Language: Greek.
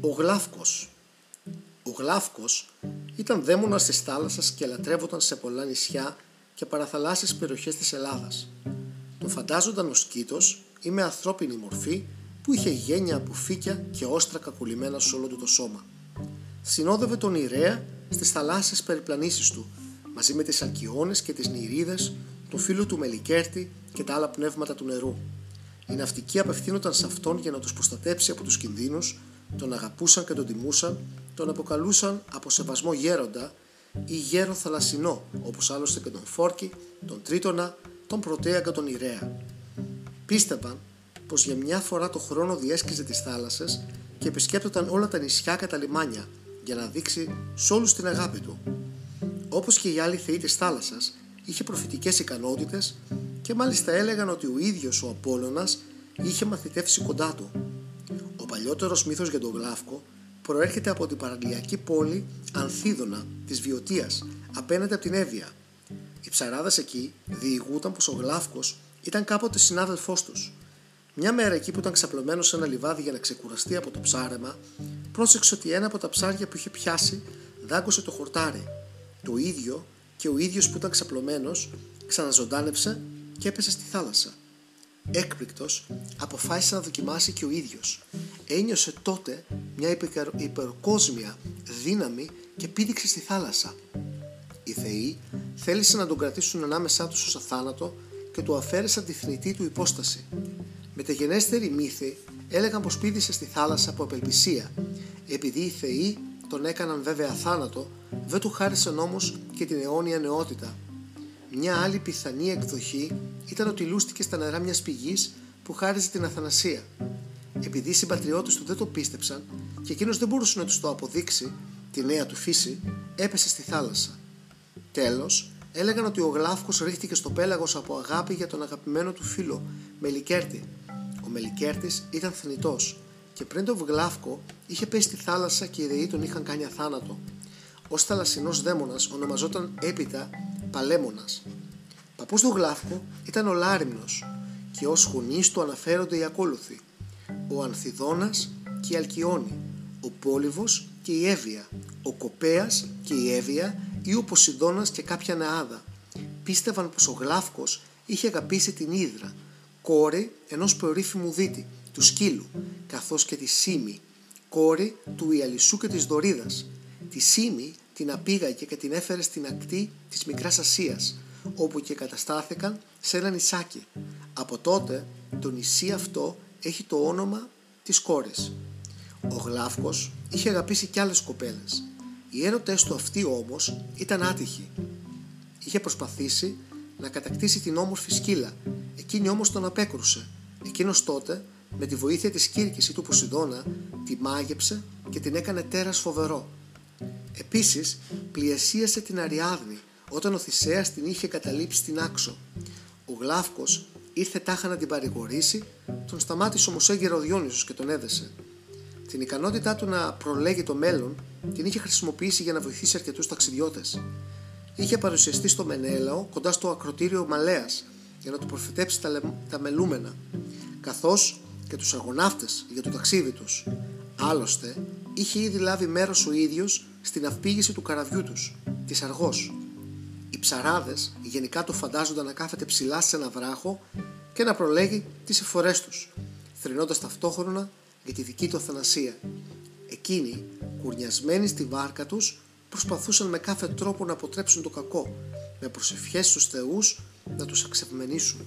Ο Γλάφκος Ο Γλάφκος ήταν δαίμονας της θάλασσας και λατρεύονταν σε πολλά νησιά και παραθαλάσσιες περιοχές της Ελλάδας. Τον φαντάζονταν ως κήτος ή με ανθρώπινη μορφή που είχε γένια από φύκια και όστρα κακουλημένα σε όλο του το σώμα. Συνόδευε τον Ιρέα στις θαλάσσιες περιπλανήσεις του, μαζί με τις Αλκιόνες και τις Νηρίδες, τον φίλο του Μελικέρτη και τα άλλα πνεύματα του νερού. Οι ναυτικοί απευθύνονταν σε αυτόν για να τους προστατέψει από τους κινδύνους, τον αγαπούσαν και τον τιμούσαν, τον αποκαλούσαν από σεβασμό γέροντα ή γέρο θαλασσινό, όπως άλλωστε και τον Φόρκη, τον Τρίτονα, τον Πρωτέα και τον Ιρέα. Πίστευαν πως για μια φορά το χρόνο διέσκιζε τις θάλασσες και επισκέπτονταν όλα τα νησιά και τα λιμάνια για να δείξει σε όλους την αγάπη του. Όπως και οι άλλοι θεοί της θάλασσας, είχε προφητικές ικανότητες και μάλιστα έλεγαν ότι ο ίδιος ο Απόλλωνας είχε μαθητεύσει κοντά του. Ο παλιότερος μύθος για τον Γλάφκο προέρχεται από την παραλιακή πόλη Ανθίδωνα της Βιωτίας απέναντι από την Εύβοια. Οι ψαράδες εκεί διηγούταν πως ο Γλάφκος ήταν κάποτε συνάδελφός τους. Μια μέρα εκεί που ήταν ξαπλωμένος σε ένα λιβάδι για να ξεκουραστεί από το ψάρεμα, πρόσεξε ότι ένα από τα ψάρια που είχε πιάσει δάγκωσε το χορτάρι. Το ίδιο και ο ίδιος που ήταν ξαπλωμένος ξαναζωντάνεψε και έπεσε στη θάλασσα. Έκπληκτος, αποφάσισε να δοκιμάσει και ο ίδιος. Ένιωσε τότε μια υπερκόσμια δύναμη και πήδηξε στη θάλασσα. Οι θεοί θέλησαν να τον κρατήσουν ανάμεσά τους ως αθάνατο και του αφαίρεσαν τη θνητή του υπόσταση. Μεταγενέστεροι μύθοι έλεγαν πως πήδησε στη θάλασσα από απελπισία. Επειδή οι θεοί τον έκαναν βέβαια αθάνατο, δεν του χάρισαν όμως και την αιώνια νεότητα. Μια άλλη πιθανή εκδοχή ήταν ότι λούστηκε στα νερά μιας πηγής που χάριζε την αθανασία. Επειδή οι συμπατριώτες του δεν το πίστεψαν και εκείνος δεν μπορούσε να τους το αποδείξει, τη νέα του φύση, έπεσε στη θάλασσα. Τέλος, έλεγαν ότι ο Γλάφκος ρίχτηκε στο πέλαγος από αγάπη για τον αγαπημένο του φίλο, Μελικέρτη. Ο Μελικέρτης ήταν θνητός και πριν τον Γλάφκο είχε πέσει στη θάλασσα και οι δεοί τον είχαν κάνει αθάνατο. Ως θαλασσινός δαίμονας ονομαζόταν έπειτα Παλέμονας. Παππούς του Γλάφκο ήταν ο Λάριμνος και ως χωνής του αναφέρονται οι ακόλουθοι. Ο Ανθιδόνας και η Αλκιόνη, ο Πόλυβος και η Εύβοια, ο Κοπέας και η Εύβοια ή ο Ποσειδώνας και κάποια νεάδα. Πίστευαν πως ο Γλάφκος είχε αγαπήσει την Ήδρα, κόρη ενός περίφημου δίτη, του Σκύλου, καθώς και τη Σίμη, κόρη του Ιαλισσού και της Δωρίδας. Τη Σίμη την απήγαγε και την έφερε στην ακτή της Μικράς Ασίας, όπου και καταστάθηκαν σε ένα νησάκι. Από τότε το νησί αυτό έχει το όνομα της κόρης. Ο Γλάφκος είχε αγαπήσει κι άλλες κοπέλες. Οι έρωτες του αυτοί όμως ήταν άτυχοι. Είχε προσπαθήσει να κατακτήσει την όμορφη σκύλα, εκείνη όμως τον απέκρουσε. Εκείνος τότε, με τη βοήθεια της Κύρκης ή του Ποσειδώνα, τη μάγεψε και την έκανε τέρας φοβερό. Επίσης, πλιασίασε την Αριάδνη όταν ο Θησέας την είχε καταλήψει στην άξο. Ο Γλάφκος ήρθε τάχα να την παρηγορήσει, τον σταμάτησε όμως έγκαιρο ο Διόνυσος και τον έδεσε. Την ικανότητά του να προλέγει το μέλλον την είχε χρησιμοποιήσει για να βοηθήσει αρκετούς ταξιδιώτες. Είχε παρουσιαστεί στο Μενέλαο κοντά στο ακροτήριο Μαλέας για να του προφητέψει τα, τα μελούμενα, καθώς και τους αγωνάφτες για το ταξίδι τους. Άλλωστε, είχε ήδη λάβει μέρος ο ίδιος στην αυπήγηση του καραβιού τους, της Αργός. Οι ψαράδες γενικά το φαντάζονταν να κάθεται ψηλά σε ένα βράχο και να προλέγει τις εφορές τους, θρυνώντας ταυτόχρονα για τη δική του αθανασία. Εκείνοι, κουρνιασμένοι στη βάρκα τους, προσπαθούσαν με κάθε τρόπο να αποτρέψουν το κακό, με προσευχές στους θεούς να τους εξευμενήσουν.